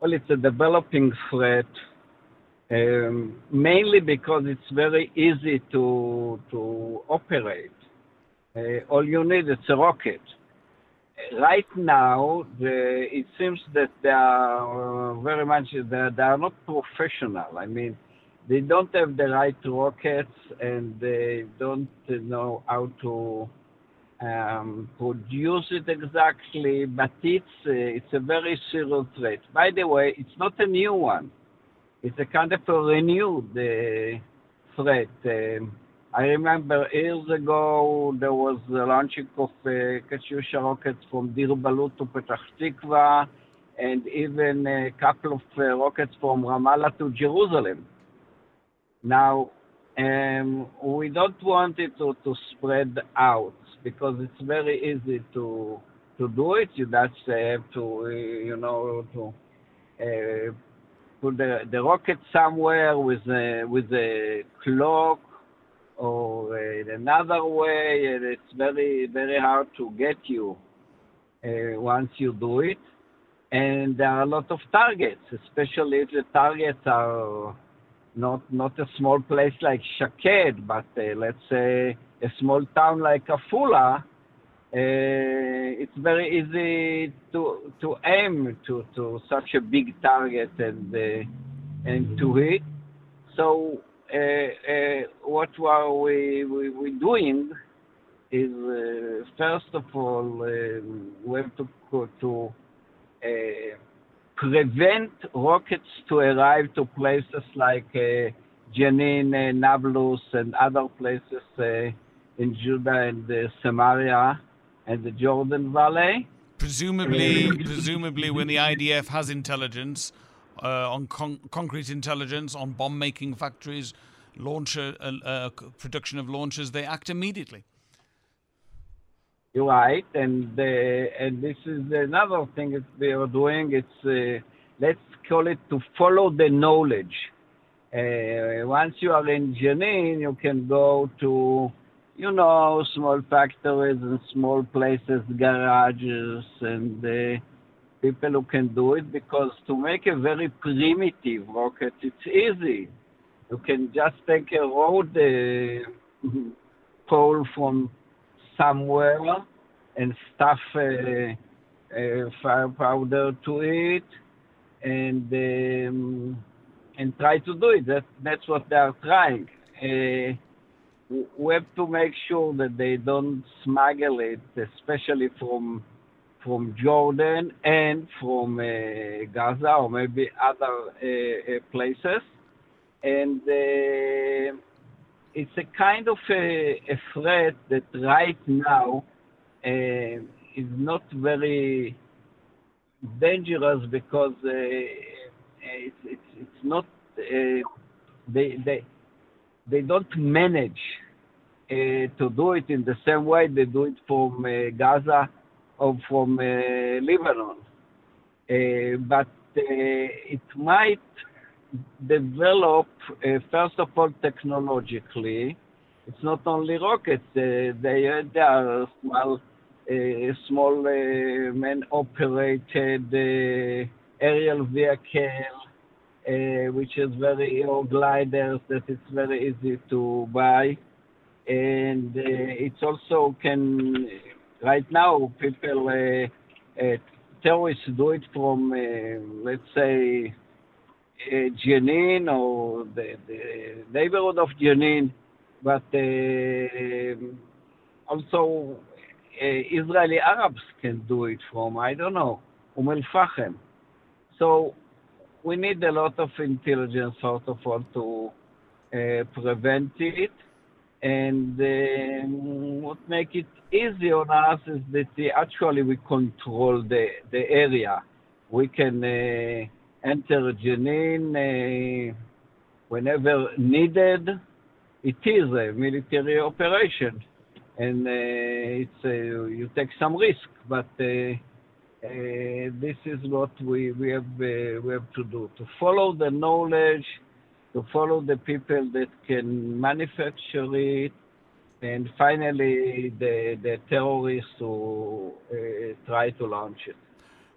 well, it's a developing threat, um, mainly because it's very easy to to operate. Uh, all you need is a rocket. Right now, the, it seems that they are uh, very much they, they are not professional. I mean, they don't have the right rockets and they don't know how to um, produce it exactly, but it's uh, it's a very serious threat. By the way, it's not a new one. It's a kind of a renewed uh, threat. Um, I remember years ago there was the launching of uh, Katyusha rockets from Deir Ballut to Petah Tikva, and even a couple of uh, rockets from Ramallah to Jerusalem. Now, um, we don't want it to, to spread out because it's very easy to to do it. You just have to, uh, you know, to uh, put the, the rocket somewhere with a, with a clock or in another way, and it's very very hard to get you uh, once you do it. And there are a lot of targets, especially if the targets are not not a small place like Shaked, but uh, let's say a small town like Afula, uh, eh, it's very easy to to aim to, to such a big target and uh, and to hit. So uh, what are we, we we doing is first of all we have to to prevent rockets to arrive to places like Jenin, Nablus, and other places in Judah and uh, Samaria and the Jordan Valley. Presumably, presumably, when the IDF has intelligence uh, on con- concrete intelligence on bomb-making factories, launcher uh, uh, production of launchers, they act immediately. You're right, and and this is another thing that we are doing. It's uh, let's call it to follow the knowledge. Uh, once you are in Jenin, you can go to, you know, small factories and small places, garages, and uh, people who can do it. Because to make a very primitive rocket, it's easy. You can just take a road uh, pole from somewhere and stuff uh, uh, fire powder to it and um, and try to do it. That, that's what they are trying. Uh, we have to make sure that they don't smuggle it, especially from from Jordan and from uh, Gaza or maybe other uh, uh places. And it's a kind of a, a threat that right now uh, is not very dangerous because uh, it's, it's, it's not uh, they they they don't manage uh, to do it in the same way they do it from uh, Gaza or from uh, Lebanon, but it might develop, uh, first of all, technologically. It's not only rockets. Uh, they, uh, they are small, small man-operated aerial vehicle, which is very, or gliders that it's very easy to buy. And it's also can, right now, people, terrorists do it from, let's say, uh, Jenin or the, the, neighborhood of Jenin, but uh, also uh, Israeli Arabs can do it from, I don't know, Umm Fahim. So we need a lot of intelligence, first of all, to uh, prevent it. And um, what make it easy on us is that actually we control the, the area. We can uh, enter Jenin uh, whenever needed. It is a military operation, and uh, it's uh, you take some risk, but uh, this is what we we have uh, we have to do to follow the knowledge, to follow the people that can manufacture it, and finally the the terrorists who try to launch it.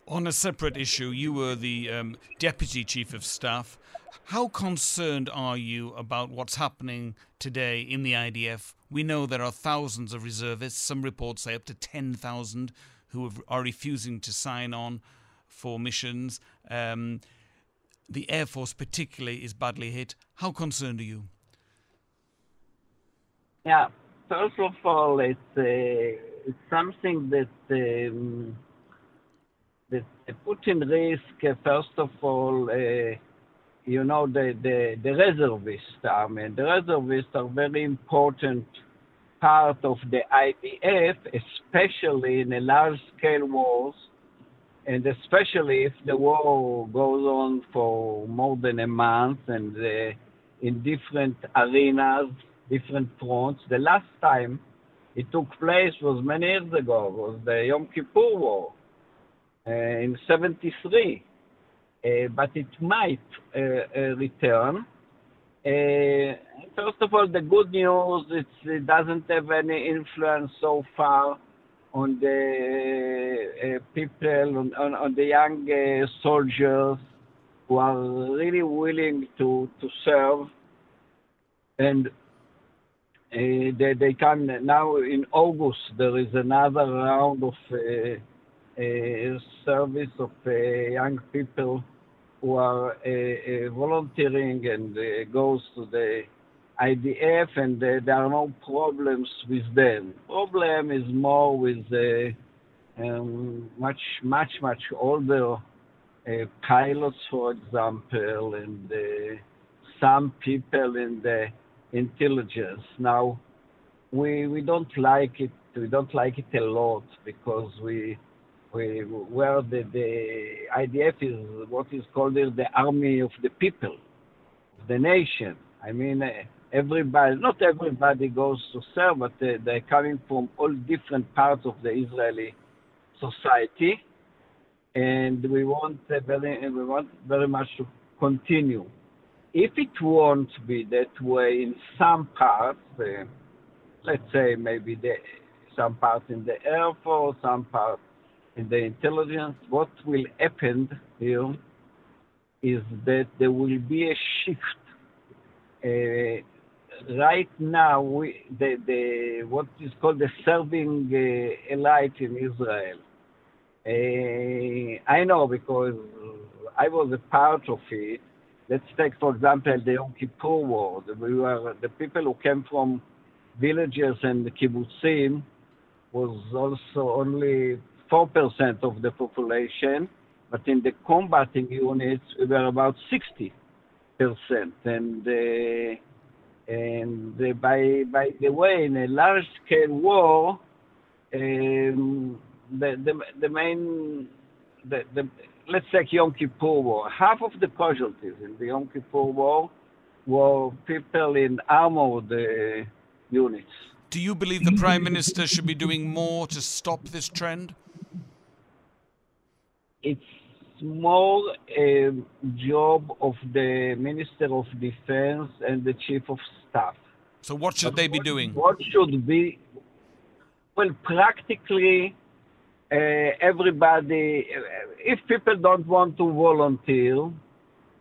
On a separate issue, you were the um, deputy chief of staff. How concerned are you about what's happening today in the IDF? We know there are thousands of reservists. Some reports say up to 10,000 who are refusing to sign on for missions. Um, the Air Force, particularly, is badly hit. How concerned are you? Yeah, first of all, it's, uh, it's something that um, that put in risk. Uh, first of all, uh, you know the the, the reservist army. The reservists are very important part of the IDF, especially in a large-scale wars, and especially if the war goes on for more than a month and uh, in different arenas different fronts. The last time it took place was many years ago, was the Yom Kippur War uh, in 73. Uh, but it might uh, uh return. Uh, first of all, the good news, it doesn't have any influence so far on the uh, people, on, on, on, the young soldiers who are really willing to, to serve. And uh, they, they come now in August. There is another round of uh, uh, service of young people who are volunteering and goes to the IDF, and there are no problems with them. Problem is more with um, much, much, much older uh, pilots, for example, and uh, some people in the intelligence. Now, we we don't like it. We don't like it a lot because we where the the IDF is what is called the army of the people, the nation. I mean, uh, everybody, not everybody goes to serve, but they, they're coming from all different parts of the Israeli society, and we want uh, very uh, we want very much to continue if it won't be that way in some parts, uh, let's say maybe the, some parts in the Air Force, some parts in the intelligence, what will happen here is that there will be a shift. Uh, right now, we, the, the, what is called the serving uh, elite in Israel. Uh, I know because I was a part of it Let's take, for example, the Yom Kippur War. We were, the people who came from villages and the kibbutzim was also only 4% of the population, but in the combating units, we were about 60%. And, uh, and uh, by, by the way, in a large-scale war, um, the, the, the main, the, the, let's take Yom Kippur War. Half of the casualties in the Yom Kippur War were people in armored uh, units. Do you believe the Prime Minister should be doing more to stop this trend? It's more a job of the Minister of Defense and the Chief of Staff. So, what should but they be what, doing? What should be? Well, practically, uh, everybody, if people don't want to volunteer,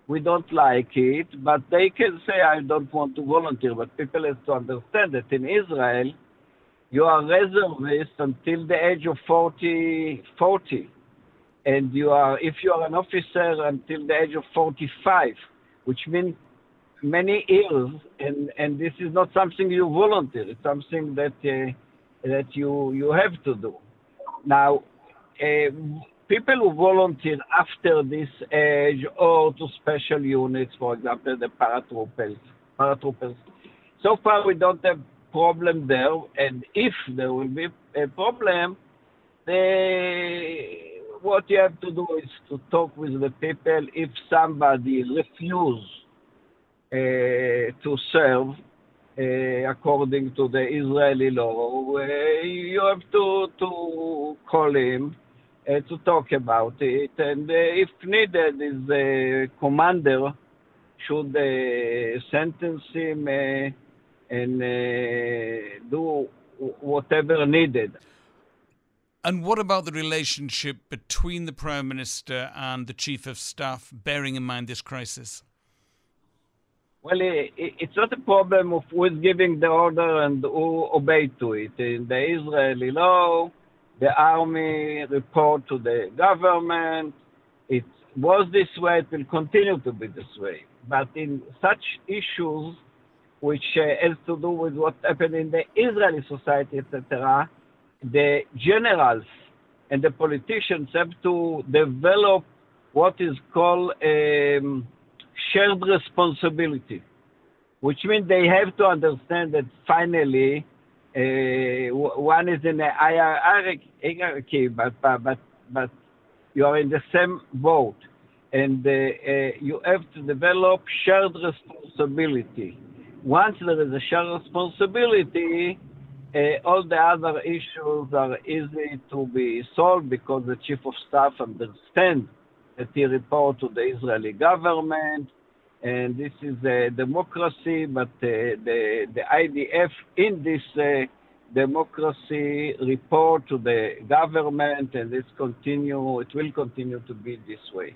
we don't like it, but they can say, I don't want to volunteer. But people have to understand that in Israel, you are reservist until the age of 40, 40. And you are, if you are an officer until the age of 45, which means many years, and, and this is not something you volunteer, it's something that, uh, that you, you have to do. Now, uh, people who volunteer after this age or to special units, for example, the paratroopers, paratroopers. So far, we don't have problem there, and if there will be a problem, what you have to do is to talk with the people. If somebody refuse uh, to serve, uh, according to the Israeli law, uh, you have to, to call him uh, to talk about it. And uh, if needed, his commander should sentence him and do whatever needed. And what about the relationship between the Prime Minister and the Chief of Staff, bearing in mind this crisis? Well, it's not a problem of who is giving the order and who obeyed to it. In the Israeli law, the army report to the government. It was this way, it will continue to be this way. But in such issues, which uh, has to do with what happened in the Israeli society, etc., the generals and the politicians have to develop what is called um, shared responsibility, which means they have to understand that finally uh, one is in a hierarchy, but, but, but you are in the same boat. And uh, uh, you have to develop shared responsibility. Once there is a shared responsibility, uh, all the other issues are easy to be solved because the chief of staff understands that he reports to the Israeli government, and this is a democracy, but uh, the, the IDF in this uh, democracy report to the government, and this continue, it will continue to be this way.